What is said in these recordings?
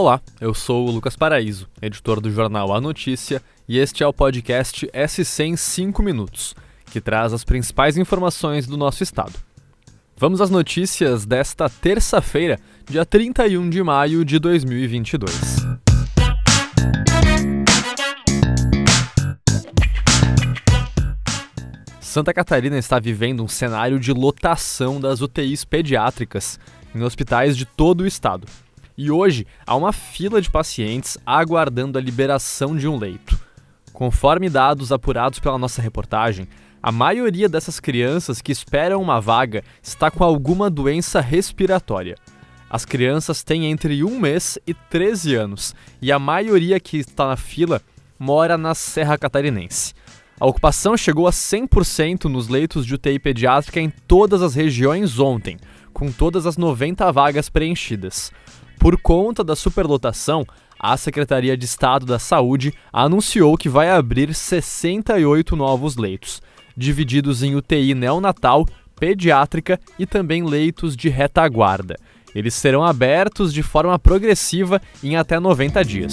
Olá, eu sou o Lucas Paraíso, editor do jornal A Notícia, e este é o podcast SC em 5 minutos, que traz as principais informações do nosso estado. Vamos às notícias desta terça-feira, dia 31 de maio de 2022. Santa Catarina está vivendo um cenário de lotação das UTIs pediátricas em hospitais de todo o estado. E hoje há uma fila de pacientes aguardando a liberação de um leito. Conforme dados apurados pela nossa reportagem, a maioria dessas crianças que esperam uma vaga está com alguma doença respiratória. As crianças têm entre um mês e 13 anos e a maioria que está na fila mora na Serra Catarinense. A ocupação chegou a 100% nos leitos de UTI pediátrica em todas as regiões ontem, com todas as 90 vagas preenchidas. Por conta da superlotação, a Secretaria de Estado da Saúde anunciou que vai abrir 68 novos leitos, divididos em UTI neonatal, pediátrica e também leitos de retaguarda. Eles serão abertos de forma progressiva em até 90 dias.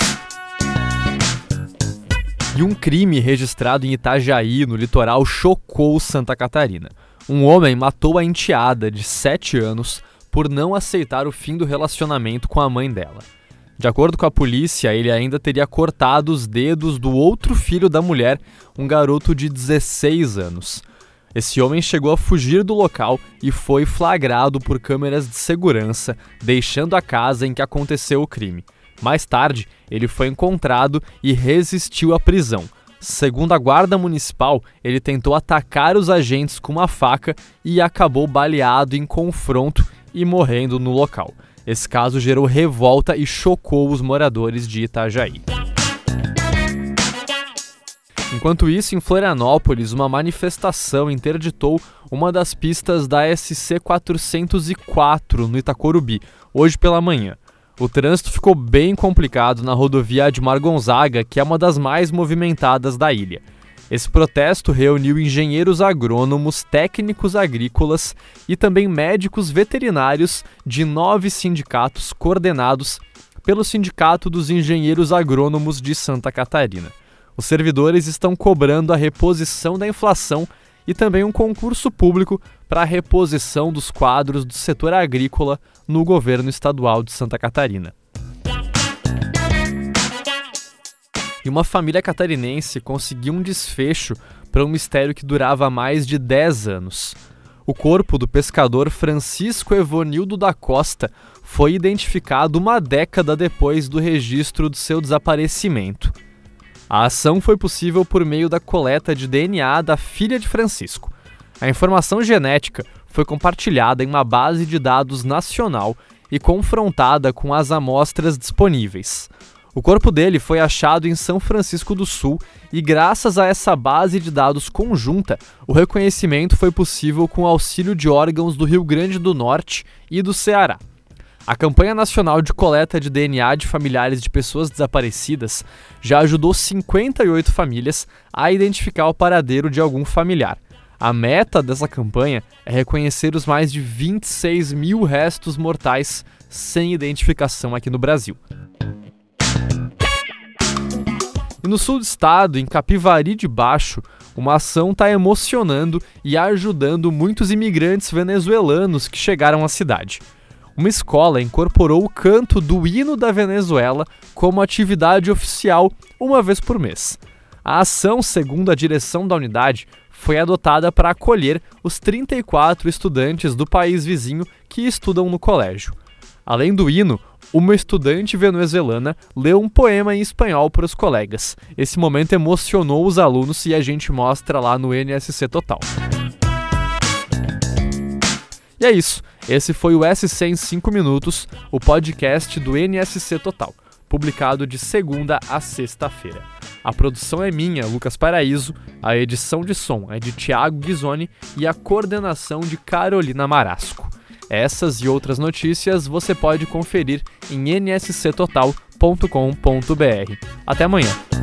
E um crime registrado em Itajaí, no litoral, chocou Santa Catarina. Um homem matou a enteada de 7 anos por não aceitar o fim do relacionamento com a mãe dela. De acordo com a polícia, ele ainda teria cortado os dedos do outro filho da mulher, um garoto de 16 anos. Esse homem chegou a fugir do local e foi flagrado por câmeras de segurança, deixando a casa em que aconteceu o crime. Mais tarde, ele foi encontrado e resistiu à prisão. Segundo a Guarda Municipal, ele tentou atacar os agentes com uma faca e acabou baleado em confronto e morrendo no local. Esse caso gerou revolta e chocou os moradores de Itajaí. Enquanto isso, em Florianópolis, uma manifestação interditou uma das pistas da SC 404 no Itacorubi, hoje pela manhã. O trânsito ficou bem complicado na rodovia Admar Gonzaga, que é uma das mais movimentadas da ilha. Esse protesto reuniu engenheiros agrônomos, técnicos agrícolas e também médicos veterinários de nove sindicatos coordenados pelo Sindicato dos Engenheiros Agrônomos de Santa Catarina. Os servidores estão cobrando a reposição da inflação e também um concurso público para a reposição dos quadros do setor agrícola no governo estadual de Santa Catarina. E uma família catarinense conseguiu um desfecho para um mistério que durava mais de 10 anos. O corpo do pescador Francisco Evonildo da Costa foi identificado uma década depois do registro do seu desaparecimento. A ação foi possível por meio da coleta de DNA da filha de Francisco. A informação genética foi compartilhada em uma base de dados nacional e confrontada com as amostras disponíveis. O corpo dele foi achado em São Francisco do Sul e, graças a essa base de dados conjunta, o reconhecimento foi possível com o auxílio de órgãos do Rio Grande do Norte e do Ceará. A campanha nacional de coleta de DNA de familiares de pessoas desaparecidas já ajudou 58 famílias a identificar o paradeiro de algum familiar. A meta dessa campanha é reconhecer os mais de 26 mil restos mortais sem identificação aqui no Brasil. No sul do estado, em Capivari de Baixo, uma ação está emocionando e ajudando muitos imigrantes venezuelanos que chegaram à cidade. Uma escola incorporou o canto do hino da Venezuela como atividade oficial uma vez por mês. A ação, segundo a direção da unidade, foi adotada para acolher os 34 estudantes do país vizinho que estudam no colégio. Além do hino, uma estudante venezuelana leu um poema em espanhol para os colegas. Esse momento emocionou os alunos e a gente mostra lá no NSC Total. E é isso. Esse foi o SC em 5 minutos, o podcast do NSC Total, publicado de segunda a sexta-feira. A produção é minha, Lucas Paraíso, a edição de som é de Thiago Ghisoni e a coordenação de Carolina Marasco. Essas e outras notícias você pode conferir em nsctotal.com.br. Até amanhã!